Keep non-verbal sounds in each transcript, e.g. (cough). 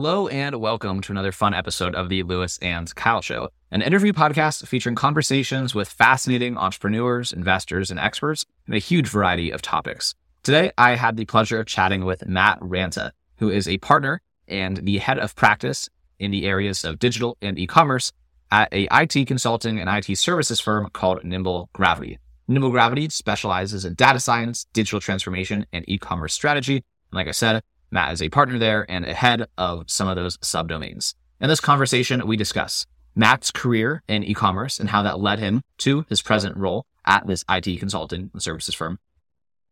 Hello and welcome to another fun episode of the Louis and Kyle Show, an interview podcast featuring conversations with fascinating entrepreneurs, investors, and experts in a huge variety of topics. Today, I had the pleasure of chatting with Matt Ranta, who is a partner and the head of practice in the areas of digital and e-commerce at a IT consulting and IT services firm called Nimble Gravity. Nimble Gravity specializes in data science, digital transformation, and e-commerce strategy. And like I said, Matt is a partner there and ahead of some of those subdomains. In this conversation, we discuss Matt's career in e-commerce and how that led him to his present role at this IT consulting and services firm.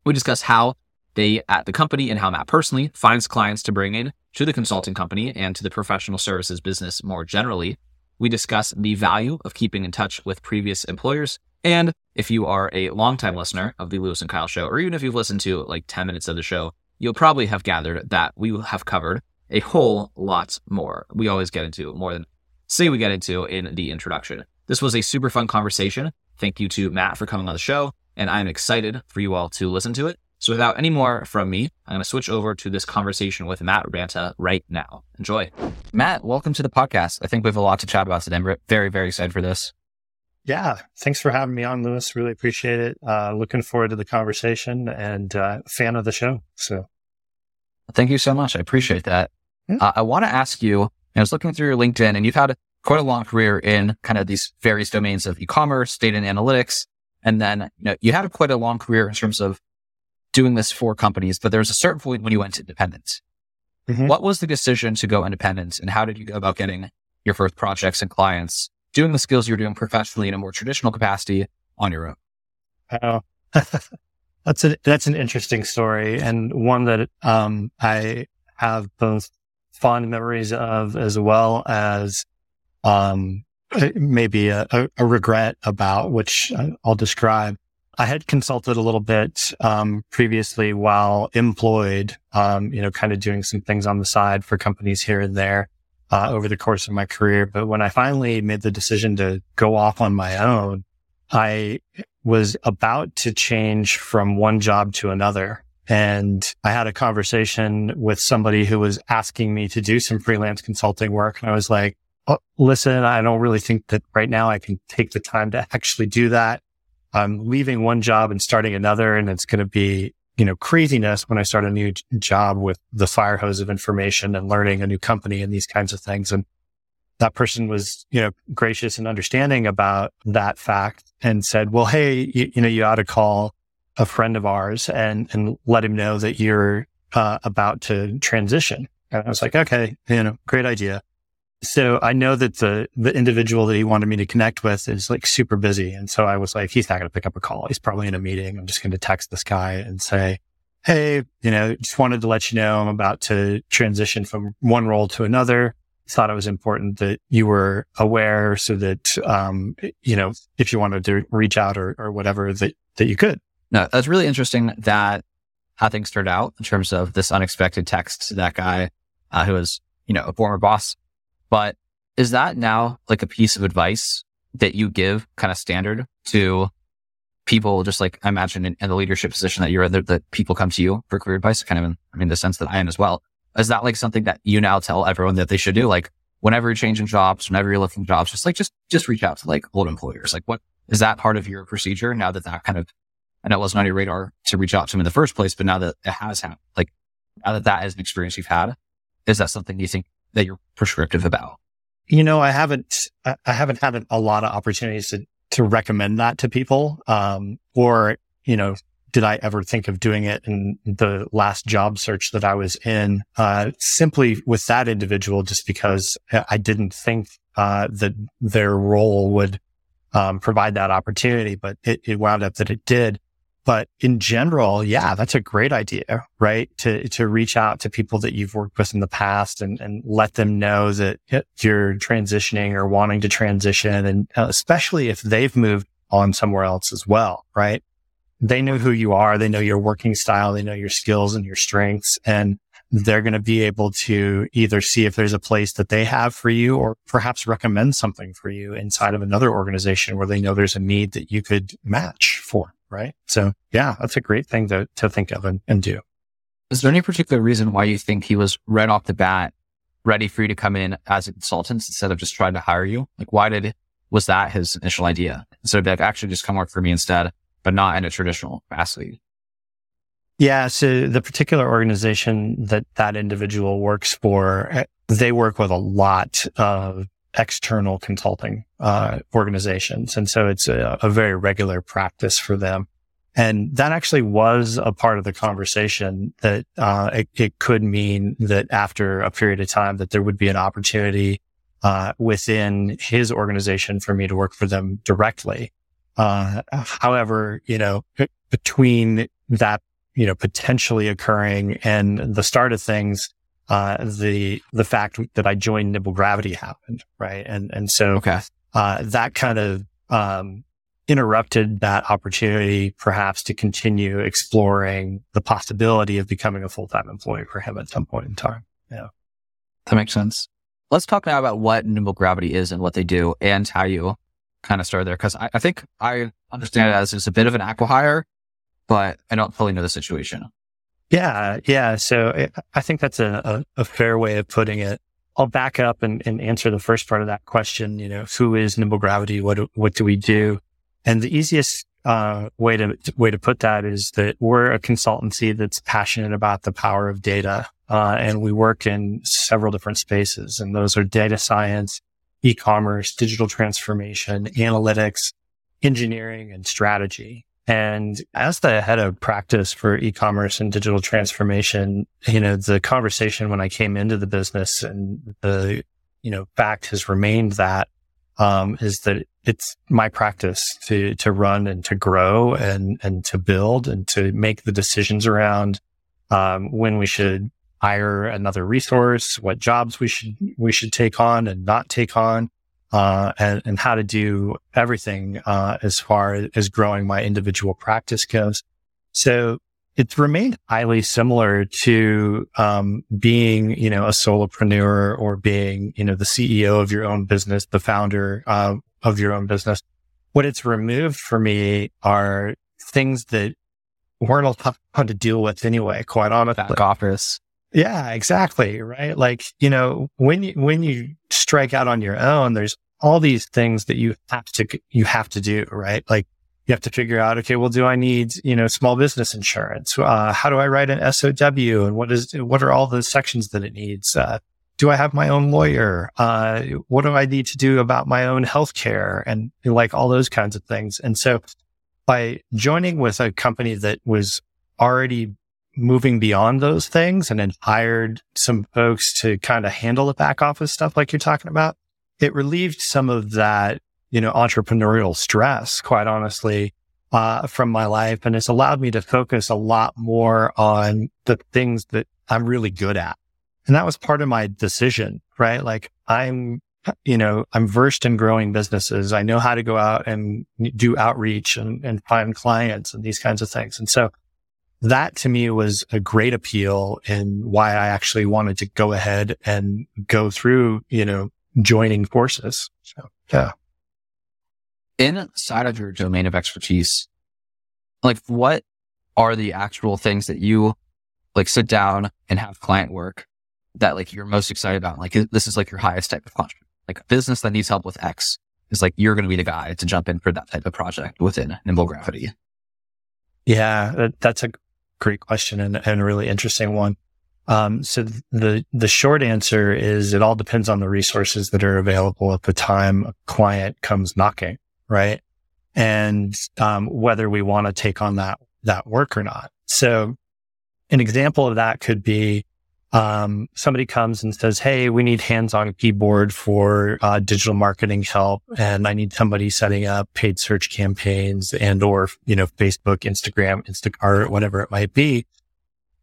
We discuss how they at the company and how Matt personally finds clients to bring in to the consulting company and to the professional services business more generally. We discuss the value of keeping in touch with previous employers. And if you are a longtime listener of the Louis and Kyle show, or even if you've listened to like 10 minutes of the show, you'll probably have gathered that we have covered a whole lot more. We always get into more than say we get into in the introduction. This was a super fun conversation. Thank you to Matt for coming on the show, and I'm excited for you all to listen to it. So without any more from me, I'm going to switch over to this conversation with Matt Ranta right now. Enjoy. Matt, welcome to the podcast. I think we have a lot to chat about today. I'm very, very excited for this. Yeah. Thanks for having me on, Louis. Really appreciate it. Uh, looking forward to the conversation and uh, fan of the show. So thank you so much. I appreciate that. Yeah. Uh, I want to ask you, I was looking through your LinkedIn and you've had quite a long career in kind of these various domains of e-commerce, data and analytics. And then, you know, you had quite a long career in terms of doing this for companies, but there was a certain point when you went independent. Mm-hmm. What was the decision to go independent and how did you go about getting your first projects and clients doing the skills you're doing professionally in a more traditional capacity on your own? Oh, (laughs) that's a, that's an interesting story and one that, um, I have both fond memories of as well as, um, maybe a, a, regret about, which I'll describe. I had consulted a little bit, um, previously while employed, um, you know, kind of doing some things on the side for companies here and there uh, over the course of my career. But when I finally made the decision to go off on my own, I was about to change from one job to another. And I had a conversation with somebody who was asking me to do some freelance consulting work. And I was like, oh, listen, I don't really think that right now I can take the time to actually do that. I'm leaving one job and starting another. And it's going to be you know, craziness when I start a new job with the fire hose of information and learning a new company and these kinds of things. And that person was, you know, gracious and understanding about that fact and said, well, hey, you, you know, you ought to call a friend of ours and, and let him know that you're uh, about to transition. And I was like, okay, you know, great idea. So I know that the, the individual that he wanted me to connect with is like super busy. And so I was like, he's not going to pick up a call. He's probably in a meeting. I'm just going to text this guy and say, Hey, you know, just wanted to let you know I'm about to transition from one role to another. Thought it was important that you were aware so that, um, you know, if you wanted to reach out or, or whatever that, that you could. No, that's really interesting that how things turned out in terms of this unexpected text to that guy, uh, who was, you know, a former boss but is that now like a piece of advice that you give kind of standard to people just like I imagine in, in the leadership position that you're in, that, people come to you for career advice, kind of in, I mean, the sense that I am as well. Is that like something that you now tell everyone that they should do? Like whenever you're changing jobs, whenever you're looking jobs, just like, just, just reach out to like old employers. Like what is that part of your procedure now that that kind of, I know it wasn't on your radar to reach out to them in the first place, but now that it has happened, like now that that is an experience you've had, is that something you think that you're prescriptive about? You know, I haven't, I haven't had a lot of opportunities to, to recommend that to people. Um, or, you know, did I ever think of doing it in the last job search that I was in? Uh, simply with that individual, just because I didn't think, uh, that their role would, um, provide that opportunity, but it, it wound up that it did. But in general, yeah, that's a great idea, right? To, to reach out to people that you've worked with in the past and, and let them know that you're transitioning or wanting to transition. And uh, especially if they've moved on somewhere else as well, right? They know who you are. They know your working style. They know your skills and your strengths. And they're going to be able to either see if there's a place that they have for you or perhaps recommend something for you inside of another organization where they know there's a need that you could match for right? So yeah, that's a great thing to, to think of and, and do. Is there any particular reason why you think he was right off the bat ready for you to come in as a consultant instead of just trying to hire you? Like, why did, was that his initial idea? Instead of like, actually just come work for me instead, but not in a traditional capacity? Yeah. So the particular organization that that individual works for, eh, they work with a lot of external consulting uh, organizations. And so it's a, a, very regular practice for them. And that actually was a part of the conversation that uh, it, it, could mean that after a period of time that there would be an opportunity uh, within his organization for me to work for them directly. Uh, however, you know, between that, you know, potentially occurring and the start of things, uh, the the fact that I joined Nimble Gravity happened, right? And and so okay. uh, that kind of um, interrupted that opportunity, perhaps to continue exploring the possibility of becoming a full time employee for him at some point in time. Yeah, that makes sense. Let's talk now about what Nimble Gravity is and what they do, and how you kind of started there. Because I, I think I understand it as it's a bit of an acquihire, but I don't fully know the situation. Yeah, yeah. So I think that's a, a, a, fair way of putting it. I'll back up and, and, answer the first part of that question. You know, who is Nimble Gravity? What what do we do? And the easiest uh, way to way to put that is that we're a consultancy that's passionate about the power of data, uh, and we work in several different spaces, and those are data science, e-commerce, digital transformation, analytics, engineering, and strategy. And as the head of practice for e-commerce and digital transformation, you know, the conversation when I came into the business and the, you know, fact has remained that, um, is that it's my practice to, to run and to grow and, and to build and to make the decisions around, um, when we should hire another resource, what jobs we should, we should take on and not take on uh, and, and, how to do everything uh, as far as growing my individual practice goes. So it's remained highly similar to um, being, you know, a solopreneur or being, you know, the CEO of your own business, the founder uh, of your own business. What it's removed for me are things that weren't allowed to deal with anyway. Quite honestly, back office. Yeah, exactly. Right. Like, you know, when you, when you strike out on your own, there's all these things that you have to, you have to do, right? Like you have to figure out, okay, well, do I need, you know, small business insurance? Uh, how do I write an SOW and what is, what are all the sections that it needs? Uh, do I have my own lawyer? Uh, what do I need to do about my own healthcare and like all those kinds of things? And so by joining with a company that was already moving beyond those things and then hired some folks to kind of handle the back office stuff like you're talking about, it relieved some of that, you know, entrepreneurial stress, quite honestly, uh, from my life. And it's allowed me to focus a lot more on the things that I'm really good at. And that was part of my decision, right? Like I'm, you know, I'm versed in growing businesses. I know how to go out and do outreach and, and find clients and these kinds of things. And so that to me was a great appeal and why I actually wanted to go ahead and go through, you know, joining forces. So, yeah. Inside of your domain of expertise, like what are the actual things that you like sit down and have client work that like you're most excited about? Like this is like your highest type of contract. Like a business that needs help with X is like you're going to be the guy to jump in for that type of project within Nimble Gravity. Yeah, that's a great question and, and a really interesting one. Um, so the, the short answer is it all depends on the resources that are available at the time a client comes knocking, right? And, um, whether we want to take on that, that work or not. So an example of that could be, um, somebody comes and says, Hey, we need hands on keyboard for, uh, digital marketing help. And I need somebody setting up paid search campaigns and or, you know, Facebook, Instagram, Instacart, whatever it might be.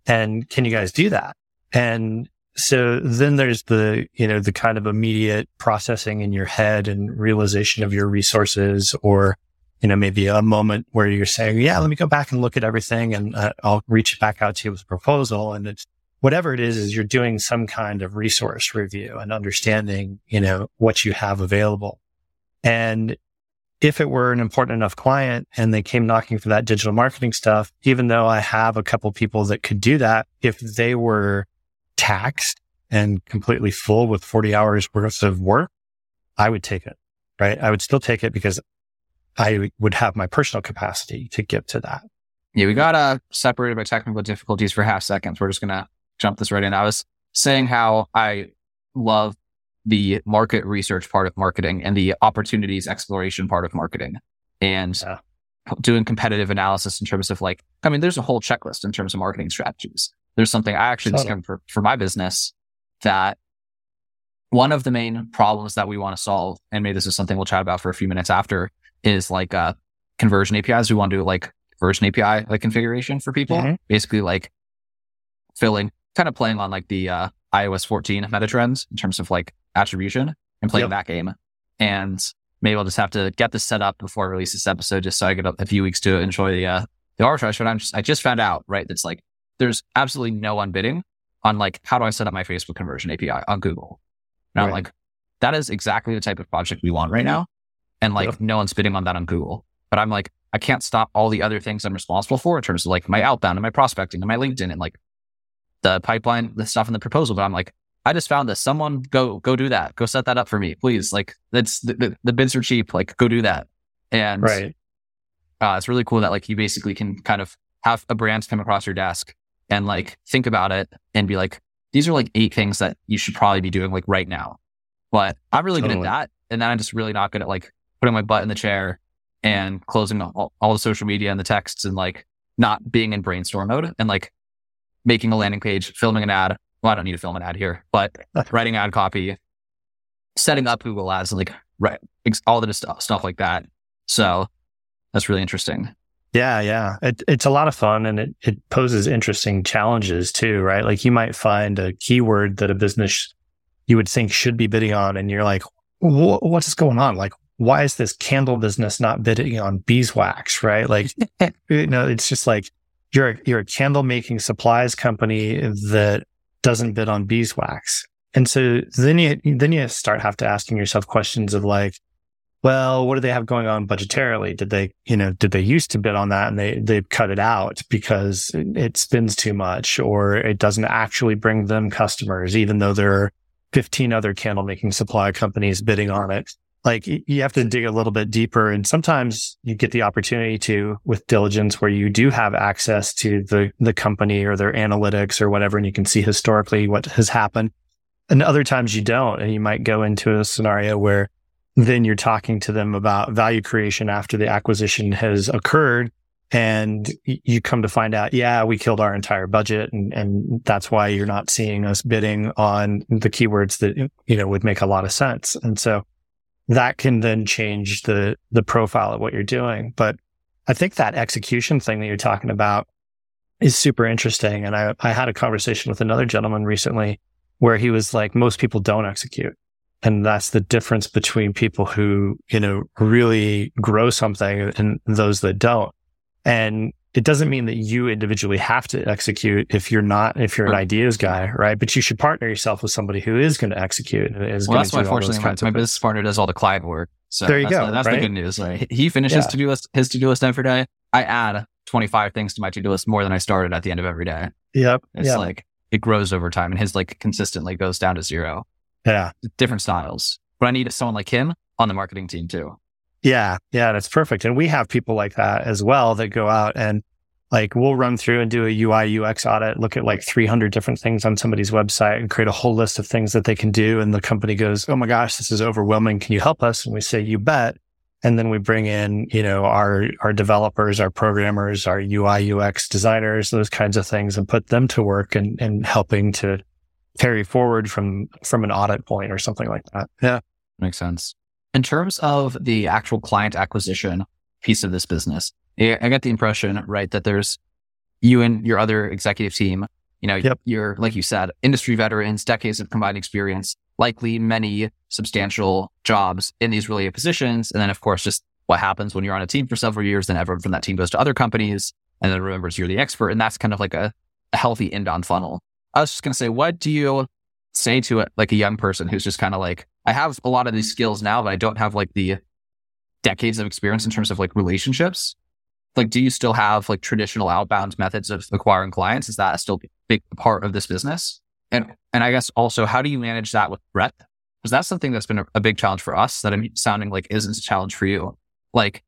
And can you guys do that? And so then there's the, you know, the kind of immediate processing in your head and realization of your resources or, you know, maybe a moment where you're saying, yeah, let me go back and look at everything and uh, I'll reach back out to you with a proposal. And it's whatever it is, is you're doing some kind of resource review and understanding, you know, what you have available. And if it were an important enough client and they came knocking for that digital marketing stuff, even though I have a couple people that could do that, if they were taxed and completely full with 40 hours worth of work, I would take it, right? I would still take it because I would have my personal capacity to give to that. Yeah, we got uh, separated by technical difficulties for half seconds. We're just going to jump this right in. I was saying how I love the market research part of marketing and the opportunities exploration part of marketing and yeah. doing competitive analysis in terms of like, I mean, there's a whole checklist in terms of marketing strategies. There's something I actually totally. discovered for, for my business that one of the main problems that we want to solve, and maybe this is something we'll chat about for a few minutes after, is like uh, conversion APIs. We want to do like version API like configuration for people, mm-hmm. basically like filling, kind of playing on like the uh, iOS 14 meta trends in terms of like attribution and playing yep. that game. And maybe I'll just have to get this set up before I release this episode, just so I get a, a few weeks to enjoy the uh, the arbitrage. But I'm just I just found out right that's like there's absolutely no unbidding on like how do I set up my Facebook conversion API on Google. And right. I'm like, that is exactly the type of project we want right now. And like yep. no one's bidding on that on Google. But I'm like, I can't stop all the other things I'm responsible for in terms of like my outbound and my prospecting and my LinkedIn and like the pipeline, the stuff in the proposal. But I'm like, I just found this. Someone go go do that. Go set that up for me, please. Like that's the, the, the bids are cheap. Like go do that. And right. Uh, it's really cool that like you basically can kind of have a brand come across your desk and like think about it and be like, these are like eight things that you should probably be doing like right now. But I'm really totally. good at that. And then I'm just really not good at like putting my butt in the chair and closing all, all the social media and the texts and like not being in brainstorm mode and like making a landing page, filming an ad, well, I don't need to film an ad here, but writing ad copy, setting up Google Ads, like right, all the stuff, stuff like that. So that's really interesting. Yeah, yeah. It, it's a lot of fun and it, it poses interesting challenges too, right? Like you might find a keyword that a business you would think should be bidding on, and you're like, what's going on? Like, why is this candle business not bidding on beeswax, right? Like, (laughs) you know, it's just like you're a, you're a candle making supplies company that doesn't bid on beeswax. And so then you, then you start have to asking yourself questions of like, well, what do they have going on budgetarily? Did they, you know, did they used to bid on that and they, they cut it out because it spends too much or it doesn't actually bring them customers, even though there are 15 other candle making supply companies bidding on it like you have to dig a little bit deeper and sometimes you get the opportunity to with diligence where you do have access to the the company or their analytics or whatever and you can see historically what has happened and other times you don't and you might go into a scenario where then you're talking to them about value creation after the acquisition has occurred and you come to find out, yeah, we killed our entire budget. And, and that's why you're not seeing us bidding on the keywords that, you know, would make a lot of sense. And so that can then change the the profile of what you're doing. But I think that execution thing that you're talking about is super interesting. And I, I had a conversation with another gentleman recently where he was like, most people don't execute. And that's the difference between people who, you know, really grow something and those that don't. And it doesn't mean that you individually have to execute if you're not if you're an ideas guy, right? But you should partner yourself with somebody who is going to execute. Is well, that's why fortunately my, my business partner does all the client work. So there you that's, go. That's right? the good news. Right? He finishes yeah. to do list his to do list every day. I add 25 things to my to do list more than I started at the end of every day. Yep. It's yep. like it grows over time, and his like consistently goes down to zero. Yeah. Different styles, but I need someone like him on the marketing team too. Yeah. Yeah. That's perfect. And we have people like that as well that go out and like we'll run through and do a UI UX audit, look at like 300 different things on somebody's website and create a whole list of things that they can do. And the company goes, Oh my gosh, this is overwhelming. Can you help us? And we say, you bet. And then we bring in, you know, our, our developers, our programmers, our UI UX designers, those kinds of things and put them to work and, and helping to carry forward from, from an audit point or something like that. Yeah. Makes sense. In terms of the actual client acquisition piece of this business, I get the impression, right, that there's you and your other executive team, you know, yep. you're, like you said, industry veterans, decades of combined experience, likely many substantial jobs in these related positions. And then, of course, just what happens when you're on a team for several years, then everyone from that team goes to other companies and then remembers you're the expert. And that's kind of like a, a healthy inbound funnel. I was just going to say, what do you say to it, like a young person who's just kind of like, I have a lot of these skills now, but I don't have like the decades of experience in terms of like relationships. Like, do you still have like traditional outbound methods of acquiring clients? Is that still a big part of this business? And and I guess also, how do you manage that with breadth? Because that's something that's been a, a, big challenge for us that I'm sounding like isn't a challenge for you. Like,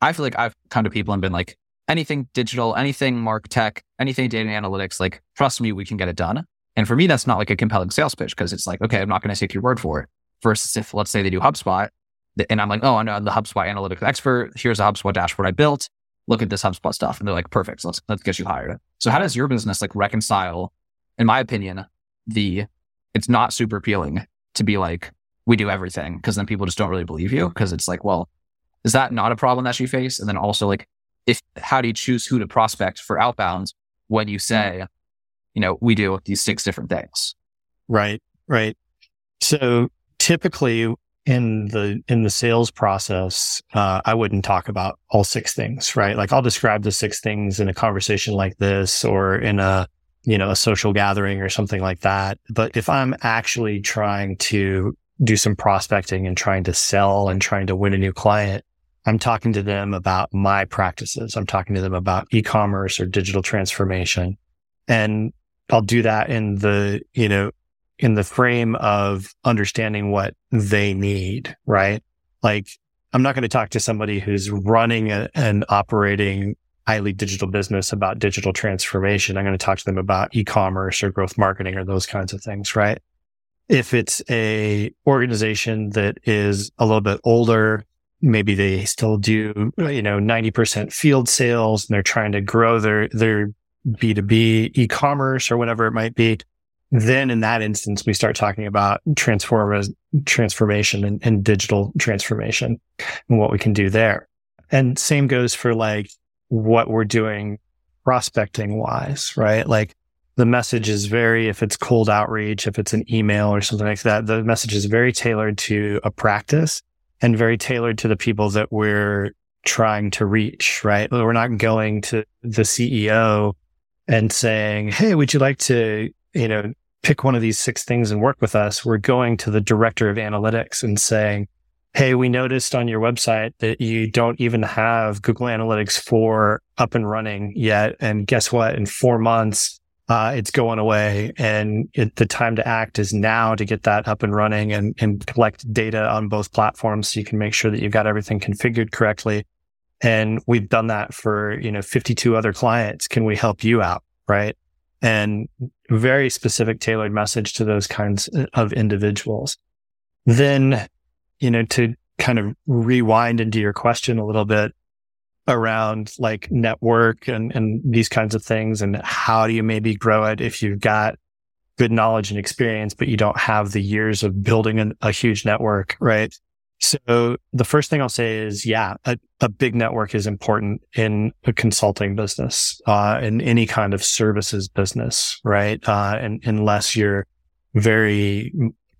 I feel like I've come to people and been like, anything digital, anything martech, anything data analytics, like, trust me, we can get it done. And for me, that's not like a compelling sales pitch because it's like, okay, I'm not going to take your word for it. Versus if, let's say they do HubSpot and I'm like, oh, I know I'm the HubSpot analytics expert. Here's a HubSpot dashboard I built. Look at this HubSpot stuff. And they're like, perfect. Let's, let's get you hired. So how does your business like reconcile, in my opinion, the, it's not super appealing to be like, we do everything because then people just don't really believe you because it's like, well, is that not a problem that you face? And then also like, if, how do you choose who to prospect for outbound when you say, you know, we do these six different things? Right. Right. So typically in the in the sales process, uh, I wouldn't talk about all six things, right? Like I'll describe the six things in a conversation like this or in a you know a social gathering or something like that. But if I'm actually trying to do some prospecting and trying to sell and trying to win a new client, I'm talking to them about my practices. I'm talking to them about e-commerce or digital transformation. And I'll do that in the, you know, in the frame of understanding what they need, right? Like I'm not going to talk to somebody who's running a, operating highly digital business about digital transformation. I'm going to talk to them about e-commerce or growth marketing or those kinds of things, right? If it's a organization that is a little bit older, maybe they still do, you know, 90% field sales and they're trying to grow their, their B2B e-commerce or whatever it might be then in that instance, we start talking about transform transformation and, and, digital transformation and what we can do there. And same goes for like what we're doing prospecting wise, right? Like the message is very, if it's cold outreach, if it's an email or something like that, the message is very tailored to a practice and very tailored to the people that we're trying to reach, right? We're not going to the CEO and saying, Hey, would you like to, you know, pick one of these six things and work with us, we're going to the director of analytics and saying, Hey, we noticed on your website that you don't even have Google Analytics 4 up and running yet. And guess what? In four months, uh, it's going away. And it, the time to act is now to get that up and running and, and collect data on both platforms so you can make sure that you've got everything configured correctly. And we've done that for, you know, 52 other clients. Can we help you out? Right and very specific tailored message to those kinds of individuals. Then, you know, to kind of rewind into your question a little bit around like network and, and these kinds of things and how do you maybe grow it if you've got good knowledge and experience, but you don't have the years of building an, a huge network, right? So the first thing I'll say is, yeah, a, a big network is important in a consulting business, uh, in any kind of services business, right? Uh, and unless you're very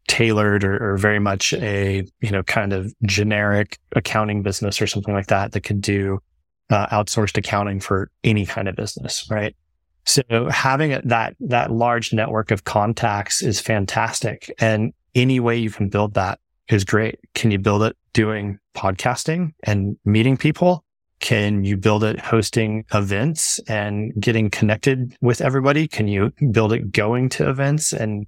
tailored or, or, very much a, you know, kind of generic accounting business or something like that that could do uh, outsourced accounting for any kind of business, right? So having that, that large network of contacts is fantastic. And any way you can build that is great. Can you build it doing podcasting and meeting people? Can you build it hosting events and getting connected with everybody? Can you build it going to events and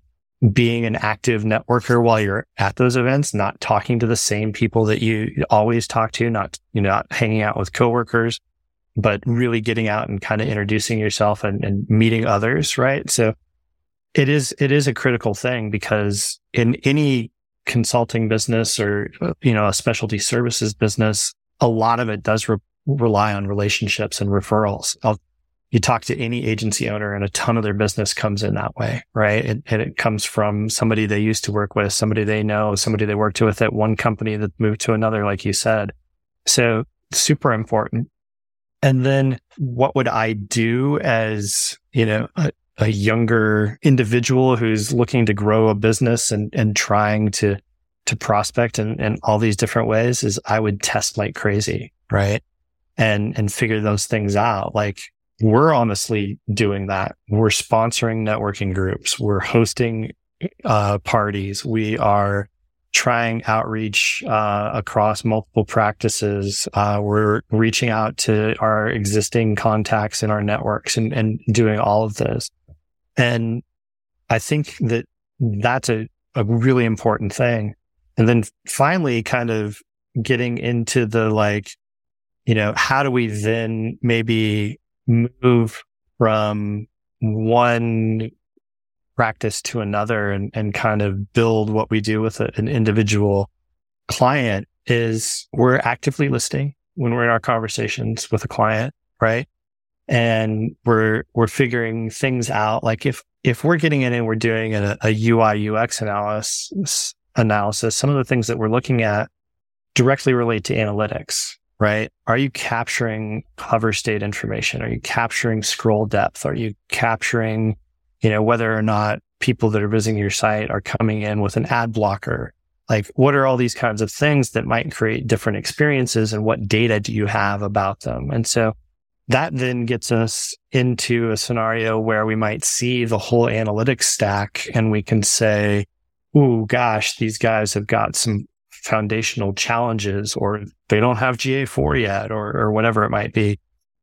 being an active networker while you're at those events, not talking to the same people that you always talk to, not, you know, not hanging out with coworkers, but really getting out and kind of introducing yourself and, and meeting others. Right. So it is, it is a critical thing because in any consulting business or, you know, a specialty services business, a lot of it does re- rely on relationships and referrals. I'll, you talk to any agency owner and a ton of their business comes in that way, right? And, and, it comes from somebody they used to work with, somebody they know, somebody they worked with at one company that moved to another, like you said. So super important. And then what would I do as, you know, a, a younger individual who's looking to grow a business and, and trying to, to prospect in, in all these different ways is I would test like crazy. Right. And, and figure those things out. Like we're honestly doing that. We're sponsoring networking groups. We're hosting, uh, parties. We are trying outreach, uh, across multiple practices. Uh, we're reaching out to our existing contacts in our networks and, and doing all of this. And I think that that's a, a really important thing. And then finally kind of getting into the like, you know, how do we then maybe move from one practice to another and, and kind of build what we do with a, an individual client is we're actively listening when we're in our conversations with a client, right? And we're, we're figuring things out. Like if, if we're getting in and we're doing a, a UI UX analysis, analysis, some of the things that we're looking at directly relate to analytics, right? Are you capturing hover state information? Are you capturing scroll depth? Are you capturing, you know, whether or not people that are visiting your site are coming in with an ad blocker? Like, what are all these kinds of things that might create different experiences and what data do you have about them? And so that then gets us into a scenario where we might see the whole analytics stack and we can say, oh gosh, these guys have got some foundational challenges or they don't have GA4 yet or, or whatever it might be.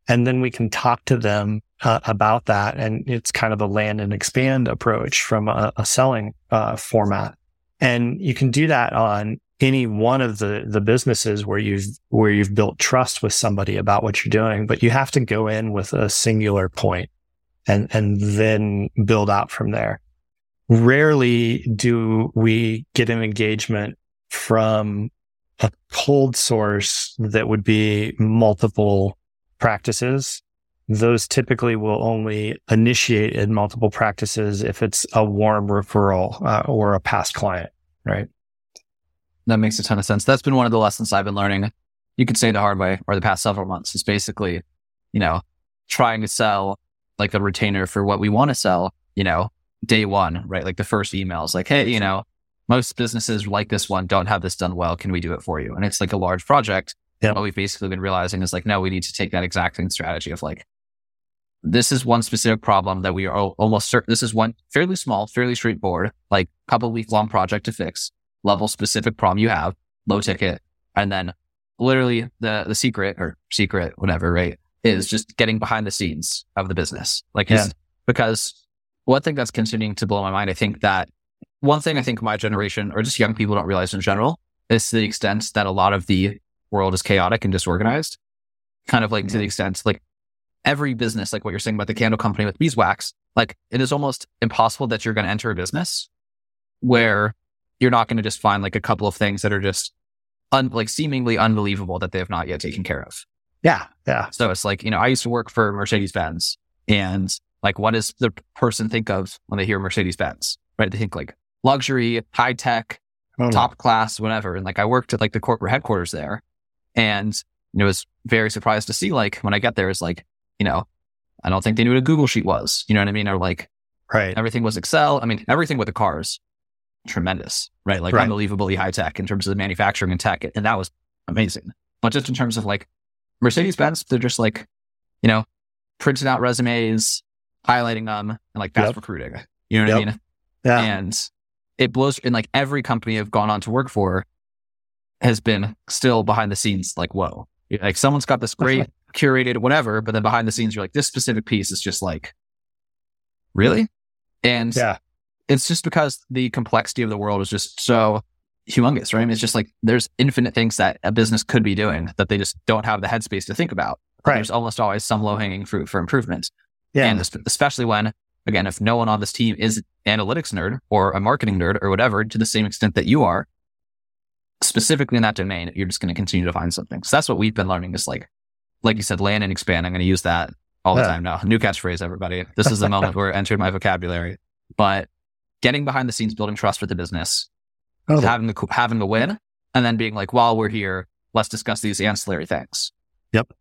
And then we can talk to them uh, about that. And it's kind of a land and expand approach from a, a selling uh, format. And you can do that on any one of the, the businesses where you've, where you've built trust with somebody about what you're doing, but you have to go in with a singular point and, and then build out from there rarely do we get an engagement from a cold source that would be multiple practices. Those typically will only initiate in multiple practices if it's a warm referral uh, or a past client, right? That makes a ton of sense. That's been one of the lessons I've been learning. You could say the hard way or the past several months is basically, you know, trying to sell like a retainer for what we want to sell, you know, day one, right? Like the first emails, like, hey, you know, most businesses like this one don't have this done well. Can we do it for you? And it's like a large project. Yeah. What we've basically been realizing is like, no, we need to take that exact same strategy of like, this is one specific problem that we are almost certain. This is one fairly small, fairly straightforward, like couple week long project to fix level specific problem you have, low ticket. And then literally the, the secret or secret, whatever, right? Is just getting behind the scenes of the business. Like, yeah. because one thing that's continuing to blow my mind, I think that one thing I think my generation or just young people don't realize in general is the extent that a lot of the world is chaotic and disorganized. Kind of like to the extent like every business, like what you're saying about the candle company with beeswax, like it is almost impossible that you're going to enter a business where you're not going to just find like a couple of things that are just un- like seemingly unbelievable that they have not yet taken care of. Yeah. Yeah. So it's like, you know, I used to work for Mercedes Benz and like, what does the person think of when they hear Mercedes Benz? Right? They think like luxury, high tech, oh, top class, whatever. And like, I worked at like the corporate headquarters there, and you know, was very surprised to see like when I get there is like, you know, I don't think they knew what a Google Sheet was. You know what I mean? Or like, right? Everything was Excel. I mean, everything with the cars, tremendous, right? Like right. unbelievably high tech in terms of the manufacturing and tech, and that was amazing. But just in terms of like Mercedes Benz, they're just like, you know, printing out resumes, highlighting them and like fast yep. recruiting. You know what yep. I mean? Yeah. And it blows and like every company I've gone on to work for has been still behind the scenes like, whoa. Like someone's got this great curated whatever, but then behind the scenes you're like, this specific piece is just like, really? And yeah. It's just because the complexity of the world is just so humongous, right? I mean, it's just like there's infinite things that a business could be doing that they just don't have the headspace to think about. Right. There's almost always some low hanging fruit for improvement. Yeah. And especially when, again, if no one on this team is analytics nerd or a marketing nerd or whatever, to the same extent that you are, specifically in that domain, you're just going to continue to find something. So that's what we've been learning is like, like you said, land and expand. I'm going to use that all the yeah. time now. New catchphrase, everybody. This is the moment where it entered my vocabulary. But getting behind the scenes, building trust with the business, oh. having the having the win, and then being like, while we're here, let's discuss these ancillary things. Yep.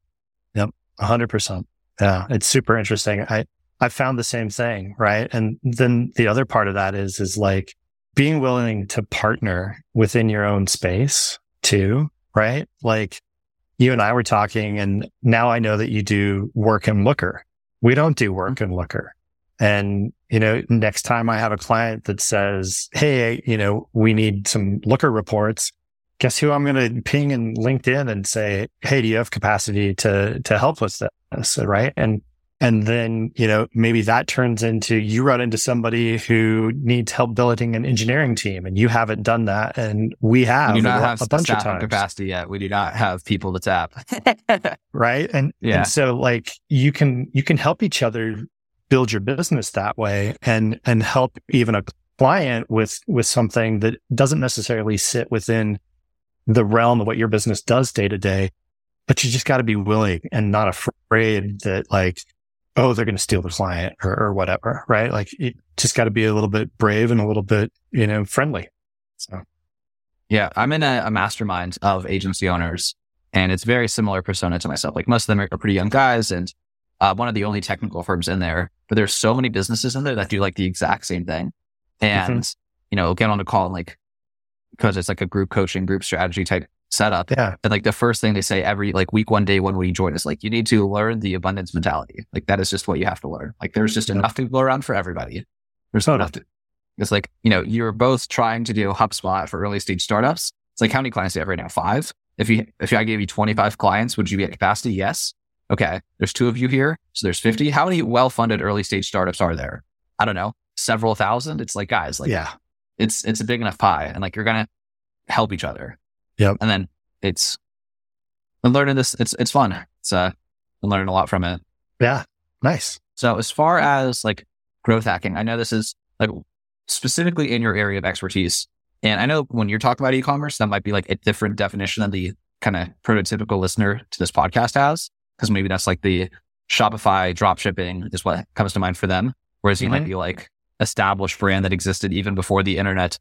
Yep. hundred percent. Yeah, it's super interesting. I I found the same thing, right? And then the other part of that is is like being willing to partner within your own space too, right? Like you and I were talking and now I know that you do work in Looker. We don't do work mm-hmm. in Looker. And, you know, next time I have a client that says, Hey, you know, we need some Looker reports. Guess who I'm going to ping in LinkedIn and say, Hey, do you have capacity to, to help with this? Right. And And then, you know, maybe that turns into you run into somebody who needs help building an engineering team and you haven't done that. And we have, We do not a, have a bunch of times. capacity yet. We do not have people to tap. (laughs) Right. And, Yeah. and so like you can, you can help each other build your business that way and, and help even a client with, with something that doesn't necessarily sit within the realm of what your business does day to day. But you just got to be willing and not afraid that like, oh, they're going to steal the client or, or whatever. Right. Like you just got to be a little bit brave and a little bit, you know, friendly. So Yeah, I'm in a, a mastermind of agency owners, and it's very similar persona to myself. Like most of them are, pretty young guys, and uh, one of the only technical firms in there. But there's so many businesses in there that do like the exact same thing, mm-hmm. and you know, get on a call and like because it's like a group coaching, group strategy type setup. yeah. And like the first thing they say every like week one day when we join is like you need to learn the abundance mentality. Like that is just what you have to learn. Like there's just Yep. enough to go around for everybody. There's Totally. enough to. It's like you know you're both trying to do HubSpot for early stage startups. It's like how many clients do you have right now? Five. If you if I gave you 25 clients, would you be at capacity? Yes. Okay. There's two of you here, so there's 50. How many well funded early stage startups are there? I don't know. Several thousand. It's like guys, like yeah. it's it's a big enough pie and like you're gonna help each other. Yep. And then it's I'm learning this it's it's fun. It's uh I'm learning a lot from it. Yeah. Nice. So as far as like growth hacking, I know this is like specifically in your area of expertise. And I know when you're talking about e-commerce, that might be like a different definition than the kind of prototypical listener to this podcast has. Cause maybe that's like the Shopify drop shipping is what comes to mind for them. Whereas you might Mhm. be like established brand that existed even before the internet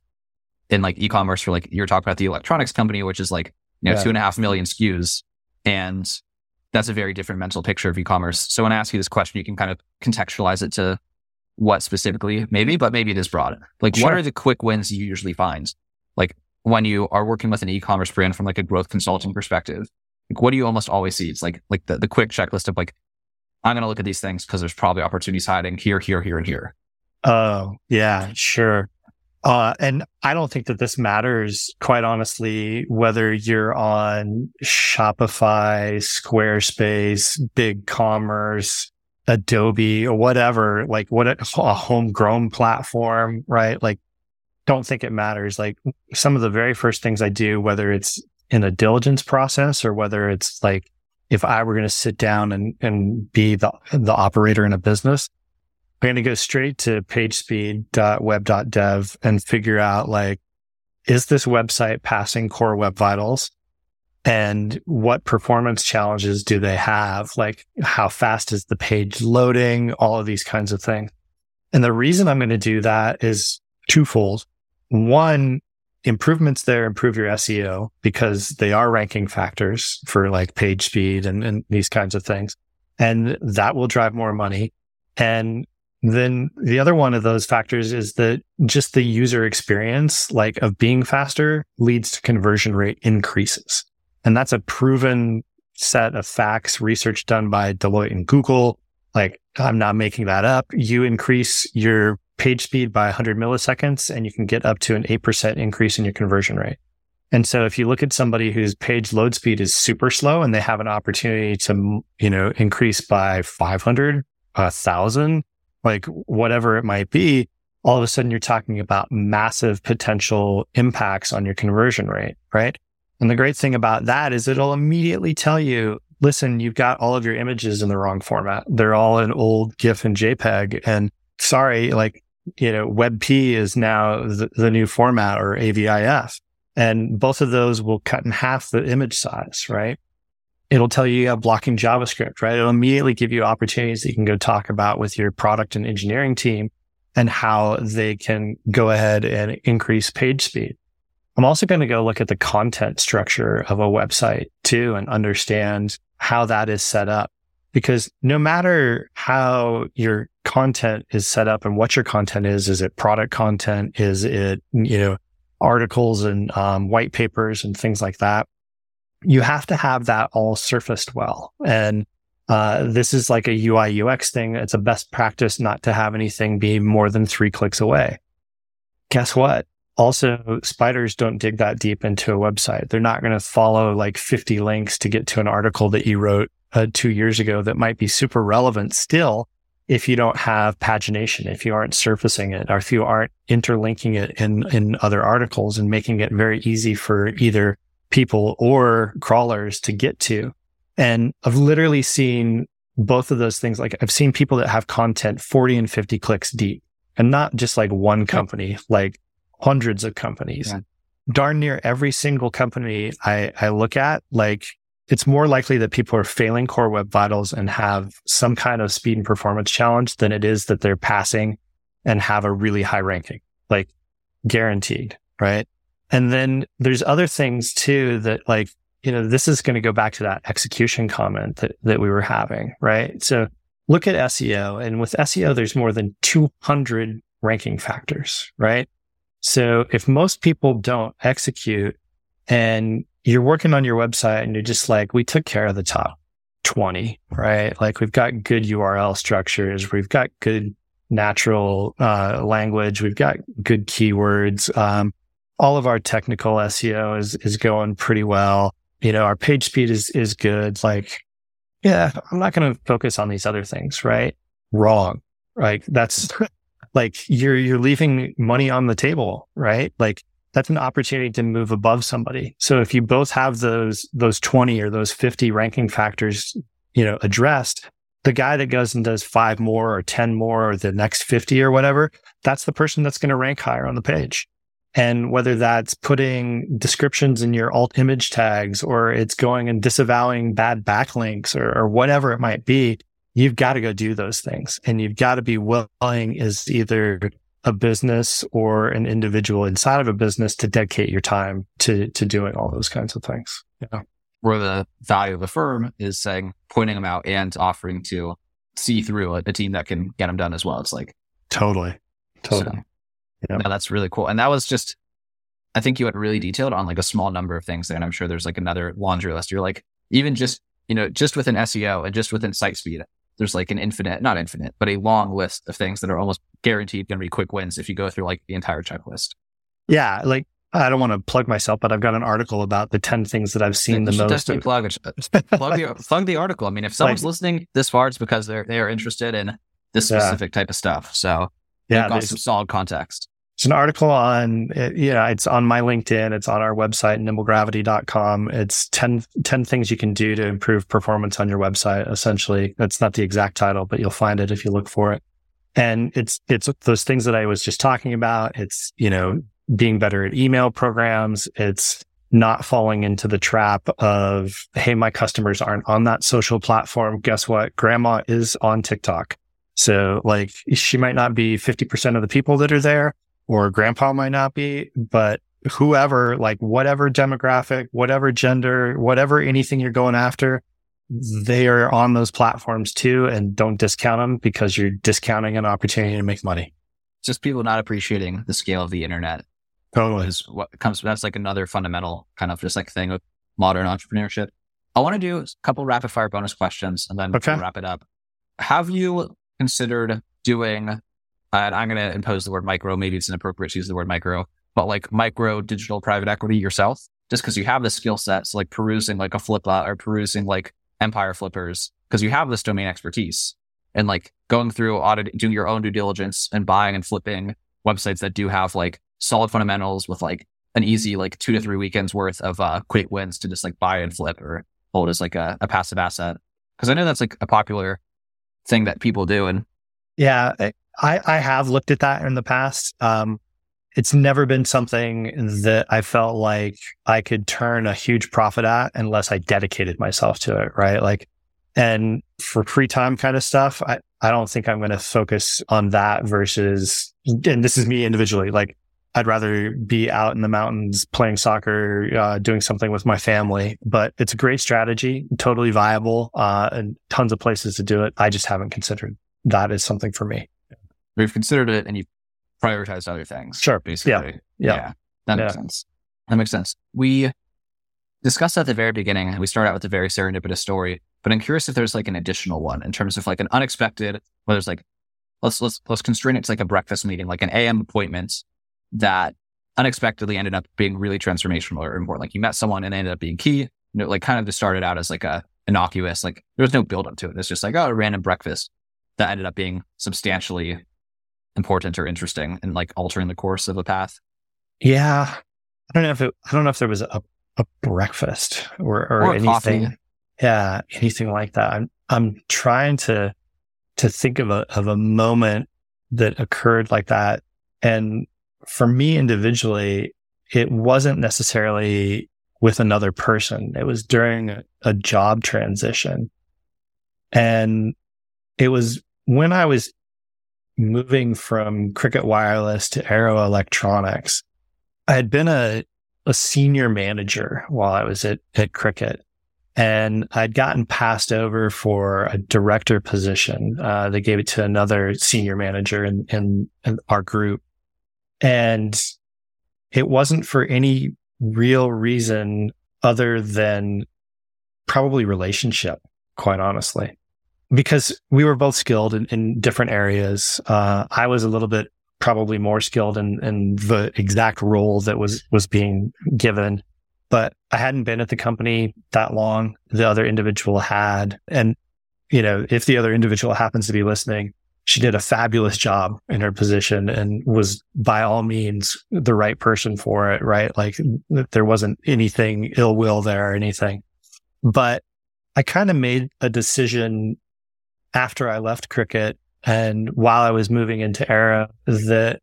in like e-commerce for like you're talking about the electronics company, which is like, you know, Yeah. two and a half million SKUs. And that's a very different mental picture of e-commerce. So when I ask you this question, you can kind of contextualize it to what specifically, maybe, but maybe it is broad. Like, what are the quick wins you usually find? Like when you are working with an e-commerce brand from like a growth consulting perspective, like what do you almost always see? It's like like the, the quick checklist of like, I'm going to look at these things because there's probably opportunities hiding here, here, here, and here. Oh, yeah, sure. Uh, and I don't think that this matters, quite honestly, whether you're on Shopify, Squarespace, Big Commerce, Adobe, or whatever, like what a, a homegrown platform, right? Like, don't think it matters. Like some of the very first things I do, whether it's in a diligence process or whether it's like if I were going to sit down and, and be the, the operator in a business, I'm going to go straight to pagespeed.web.dev and figure out like, is this website passing core web vitals? And what performance challenges do they have? Like, how fast is the page loading? All of these kinds of things. And the reason I'm going to do that is twofold. One, improvements there improve your SEO because they are ranking factors for like page speed and, and these kinds of things. And that will drive more money. And then the other one of those factors is that just the user experience, like of being faster leads to conversion rate increases. And that's a proven set of facts, research done by Deloitte and Google. Like I'm not making that up. You increase your page speed by 100 milliseconds and you can get up to an 8% increase in your conversion rate. And so if you look at somebody whose page load speed is super slow and they have an opportunity to, you know, increase by 500, a thousand, like whatever it might be, all of a sudden you're talking about massive potential impacts on your conversion rate, right? And the great thing about that is it'll immediately tell you, listen, you've got all of your images in the wrong format. They're all in old GIF and JPEG. And sorry, like, you know, WebP is now the, the new format or AVIF. And both of those will cut in half the image size, right? It'll tell you you have blocking JavaScript, right? It'll immediately give you opportunities that you can go talk about with your product and engineering team and how they can go ahead and increase page speed. I'm also going to go look at the content structure of a website too and understand how that is set up. Because no matter how your content is set up and what your content is, is it product content? Is it, you know, articles and um, white papers and things like that? You have to have that all surfaced well. And uh, this is like a UI UX thing. It's a best practice not to have anything be more than three clicks away. Guess what? Also, spiders don't dig that deep into a website. They're not going to follow like 50 links to get to an article that you wrote uh, two years ago that might be super relevant still if you don't have pagination, if you aren't surfacing it, or if you aren't interlinking it in, in other articles and making it very easy for either people or crawlers to get to. And I've literally seen both of those things. Like I've seen people that have content 40 and 50 clicks deep and not just like one company, like hundreds of companies. Yeah. Darn near every single company I, I look at, like it's more likely that people are failing core web vitals and have some kind of speed and performance challenge than it is that they're passing and have a really high ranking, like guaranteed. Right. And then there's other things too that like, you know, this is going to go back to that execution comment that, that we were having. Right. So look at SEO and with SEO, there's more than 200 ranking factors. Right. So if most people don't execute and you're working on your website and you're just like, we took care of the top 20, right? Like we've got good URL structures. We've got good natural uh, language. We've got good keywords. Um, all of our technical SEO is, is going pretty well. You know, our page speed is, is good. Like, yeah, I'm not going to focus on these other things, right? Wrong. Right. That's (laughs) like you're, you're leaving money on the table, right? Like that's an opportunity to move above somebody. So if you both have those, those 20 or those 50 ranking factors, you know, addressed, the guy that goes and does five more or 10 more or the next 50 or whatever, that's the person that's going to rank higher on the page. And whether that's putting descriptions in your alt image tags or it's going and disavowing bad backlinks or, or whatever it might be, you've got to go do those things and you've got to be willing as either a business or an individual inside of a business to dedicate your time to to doing all those kinds of things. Yeah. Where the value of the firm is saying pointing them out and offering to see through a, a team that can get them done as well. It's like totally, totally. So, yeah, no, that's really cool. And that was just, I think you had really detailed on like a small number of things there. And I'm sure there's like another laundry list. You're like, even just, you know, just within SEO and just within site speed, there's like an infinite, not infinite, but a long list of things that are almost guaranteed going to be quick wins if you go through like the entire checklist. Yeah. Like I don't want to plug myself, but I've got an article about the 10 things that I've seen the most. Definitely plug, plug, the, (laughs) plug the article. I mean, if someone's like, listening this far, it's because they're, they are interested in this specific yeah. type of stuff. So yeah, got some solid context. It's an article on, yeah, it's on my LinkedIn. It's on our website, nimblegravity.com. It's 10, 10 things you can do to improve performance on your website. Essentially, that's not the exact title, but you'll find it if you look for it. And it's, it's those things that I was just talking about. It's, you know, being better at email programs. It's not falling into the trap of, Hey, my customers aren't on that social platform. Guess what? Grandma is on TikTok. So like she might not be 50% of the people that are there, or grandpa might not be, but whoever, like whatever demographic, whatever gender, whatever anything you're going after, they are on those platforms too. And don't discount them because you're discounting an opportunity to make money. Just people not appreciating the scale of the internet. Totally. Is what comes, that's like another fundamental kind of just like thing of modern entrepreneurship. I want to do a couple rapid fire bonus questions and then okay. wrap it up. Have you considered doing and I'm going to impose the word micro. Maybe it's inappropriate to use the word micro, but like micro digital private equity yourself, just because you have the skill sets, like perusing like a Flipbot or perusing like Empire Flippers, because you have this domain expertise and like going through audit, doing your own due diligence and buying and flipping websites that do have like solid fundamentals with like an easy like two to three weekends worth of uh, quick wins to just like buy and flip or hold as like a, a passive asset. Cause I know that's like a popular thing that people do. And yeah, I, I have looked at that in the past. Um, it's never been something that I felt like I could turn a huge profit at unless I dedicated myself to it. Right. Like, and for free time kind of stuff, I, I don't think I'm going to focus on that versus, and this is me individually. Like, I'd rather be out in the mountains playing soccer, uh, doing something with my family, but it's a great strategy, totally viable, uh, and tons of places to do it. I just haven't considered that as something for me. We've considered it and you've prioritized other things. Sure. Basically. Yeah. Yeah. yeah that makes yeah. sense. That makes sense. We discussed at the very beginning, we start out with a very serendipitous story, but I'm curious if there's like an additional one in terms of like an unexpected, whether it's like, let's, let's, let's constrain it to like a breakfast meeting, like an AM appointment that unexpectedly ended up being really transformational or important. Like you met someone and ended up being key, you know, like kind of just started out as like a innocuous. Like there was no build up to it. It's just like, oh, a random breakfast that ended up being substantially important or interesting and like altering the course of a path. Yeah. I don't know if it, I don't know if there was a, a breakfast or, or, or anything. Coffee. Yeah. Anything like that. I'm, I'm trying to, to think of a, of a moment that occurred like that. And for me individually, it wasn't necessarily with another person. It was during a, a job transition. And it was when I was moving from Cricket Wireless to Arrow Electronics. I had been a, a senior manager while I was at, at Cricket and I'd gotten passed over for a director position. Uh, they gave it to another senior manager in, in, in our group. And it wasn't for any real reason other than probably relationship, quite honestly, because we were both skilled in, in different areas. Uh, I was a little bit probably more skilled in, in the exact role that was, was being given, but I hadn't been at the company that long. The other individual had. And, you know, if the other individual happens to be listening, she did a fabulous job in her position and was by all means the right person for it, right? Like there wasn't anything ill will there or anything. But I kind of made a decision after I left cricket and while I was moving into Arrow that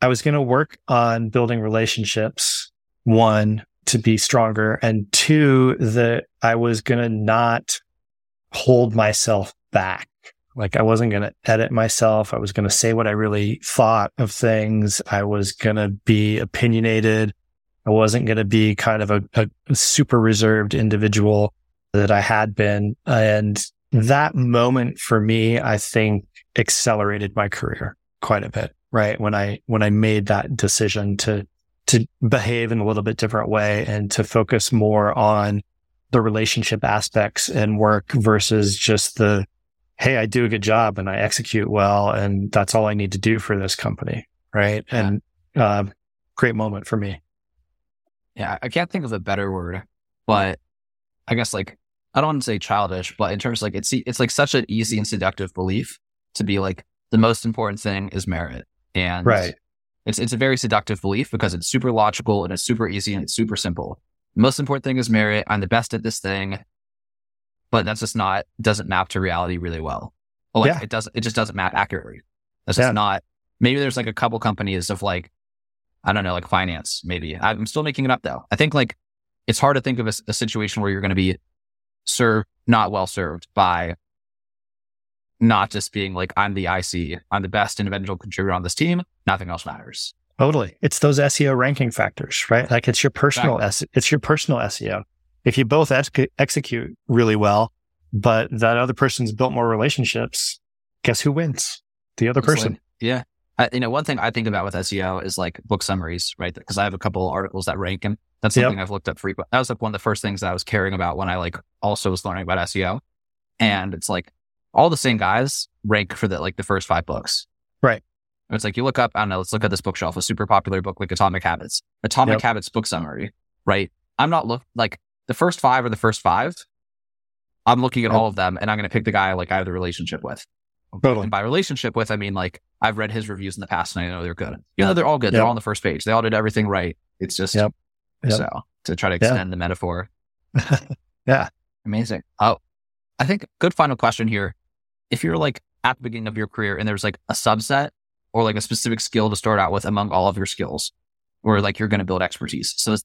I was going to work on building relationships. One, to be stronger and two, that I was going to not hold myself back like I wasn't going to edit myself. I was going to say what I really thought of things. I was going to be opinionated. I wasn't going to be kind of a, a, super reserved individual that I had been. And that moment for me, I think accelerated my career quite a bit, right? When I, when I made that decision to, to behave in a little bit different way and to focus more on the relationship aspects and work versus just the, hey, I do a good job and I execute well, and that's all I need to do for this company, right? Yeah. And uh, great moment for me. Yeah, I can't think of a better word, but I guess like I don't want to say childish, but in terms of like it's it's like such an easy and seductive belief to be like the most important thing is merit, and right. It's it's a very seductive belief because it's super logical and it's super easy and it's super simple. The most important thing is merit. I'm the best at this thing but that's just not doesn't map to reality really well. like yeah. it doesn't it just doesn't map accurately. That's just yeah. not maybe there's like a couple companies of like I don't know, like finance, maybe. I'm still making it up though. I think like it's hard to think of a, a situation where you're going to be served, not well served by not just being like, I'm the IC, I'm the best individual contributor on this team. Nothing else matters. Totally. It's those SEO ranking factors, right? Like it's your personal, exactly. S- it's your personal SEO if you both ex- execute really well, but that other person's built more relationships, guess who wins? The other person. yeah. I, you know, one thing I think about with SEO is like book summaries, right? Because I have a couple articles that rank and that's something yep. I've looked up frequent. That was like one of the first things that I was caring about when I like also was learning about SEO. And it's like all the same guys rank for the like the first five books. Right. It's like you look up, I don't know, let's look at this bookshelf, a super popular book like Atomic Habits. Atomic yep. Habits book summary, right? I'm not look like the first five are the first five. I'm looking at all of them and I'm going to pick the guy like I have the relationship with. Totally. And by relationship with, I mean like I've read his reviews in the past and I know they're good. You know, they're all good. Yep. They're all on the first page. They all did everything right. It's just yep. So to try to extend yeah. the metaphor. (laughs) yeah. Amazing. Oh, I think good final question here. If you're like at the beginning of your career and there's like a subset or like a specific skill to start out with among all of your skills, or like you're going to build expertise. So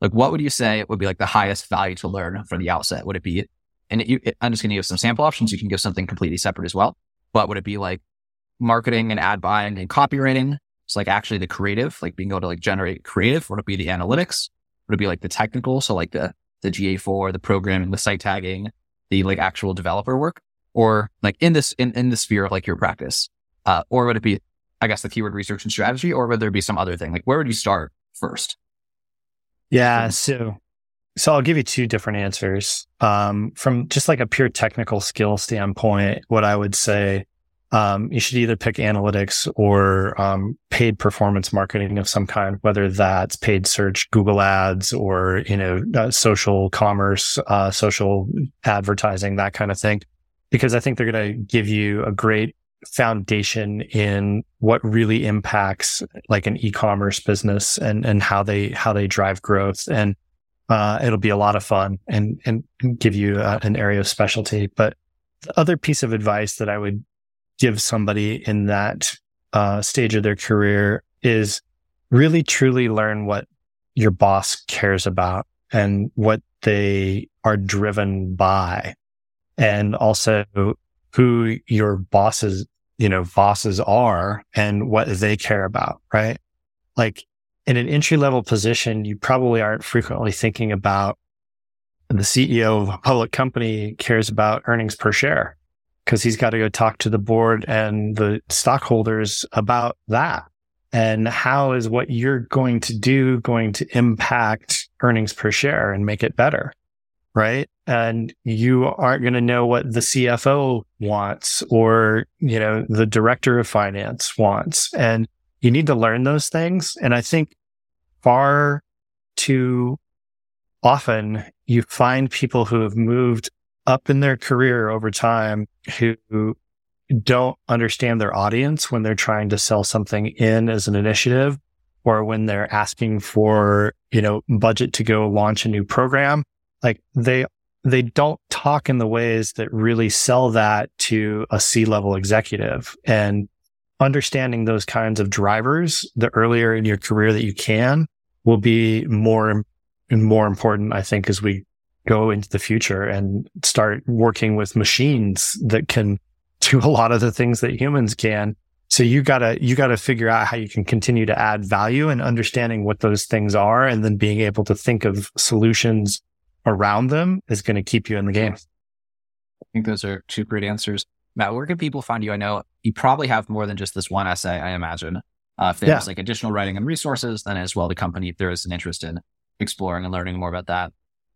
like, what would you say would be like the highest value to learn from the outset? Would it be, and it, it, I'm just going to give some sample options. You can give something completely separate as well. But would it be like marketing and ad buying and copywriting? It's like actually the creative, like being able to like generate creative. Would it be the analytics? Would it be like the technical? So like the, the GA4, the programming, the site tagging, the like actual developer work or like in this, in, in the sphere of like your practice? Uh, or would it be, I guess the keyword research and strategy, or would there be some other thing? Like where would you start first? Yeah. So, so I'll give you two different answers. Um, from just like a pure technical skill standpoint, what I would say, um, you should either pick analytics or um, paid performance marketing of some kind, whether that's paid search, Google Ads, or you know uh, social commerce, uh, social advertising, that kind of thing. Because I think they're going to give you a great foundation in what really impacts like an e-commerce business and and how they how they drive growth and uh, it'll be a lot of fun and and give you uh, an area of specialty but the other piece of advice that I would give somebody in that uh, stage of their career is really truly learn what your boss cares about and what they are driven by and also who your bosses, you know, bosses are and what they care about, right? Like in an entry level position, you probably aren't frequently thinking about the CEO of a public company cares about earnings per share because he's got to go talk to the board and the stockholders about that. And how is what you're going to do going to impact earnings per share and make it better? Right. And you aren't going to know what the CFO wants or, you know, the director of finance wants. And you need to learn those things. And I think far too often you find people who have moved up in their career over time who don't understand their audience when they're trying to sell something in as an initiative or when they're asking for, you know, budget to go launch a new program. Like they, they don't talk in the ways that really sell that to a C level executive and understanding those kinds of drivers the earlier in your career that you can will be more and more important, I think, as we go into the future and start working with machines that can do a lot of the things that humans can. So you gotta, you gotta figure out how you can continue to add value and understanding what those things are and then being able to think of solutions around them is going to keep you in the game. I think those are two great answers. Matt, where can people find you? I know you probably have more than just this one essay, I imagine. Uh, if there's yeah. like additional writing and resources, then as well, the company, if there is an interest in exploring and learning more about that,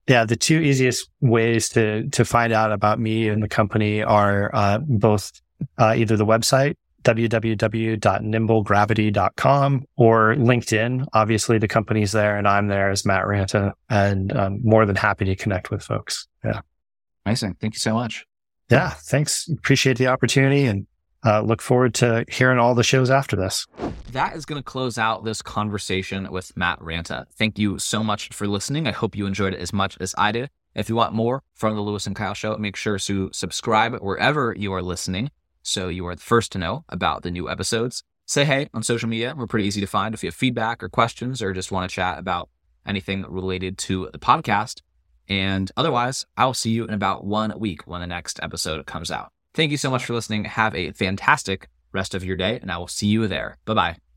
yeah, the two easiest ways to to find out about me and the company are uh, both uh, either the website www.nimblegravity.com or LinkedIn. Obviously, the company's there, and I'm there as Matt Ranta, and I'm more than happy to connect with folks. Yeah, amazing. Thank you so much. Yeah, thanks. Appreciate the opportunity, and uh, look forward to hearing all the shows after this. That is going to close out this conversation with Matt Ranta. Thank you so much for listening. I hope you enjoyed it as much as I did. If you want more from the Louis and Kyle Show, make sure to subscribe wherever you are listening so you are the first to know about the new episodes. Say hey on social media. We're pretty easy to find if you have feedback or questions or just want to chat about anything related to the podcast. And otherwise, I'll see you in about one week when the next episode comes out. Thank you so much for listening. Have a fantastic rest of your day, and I will see you there. Bye bye.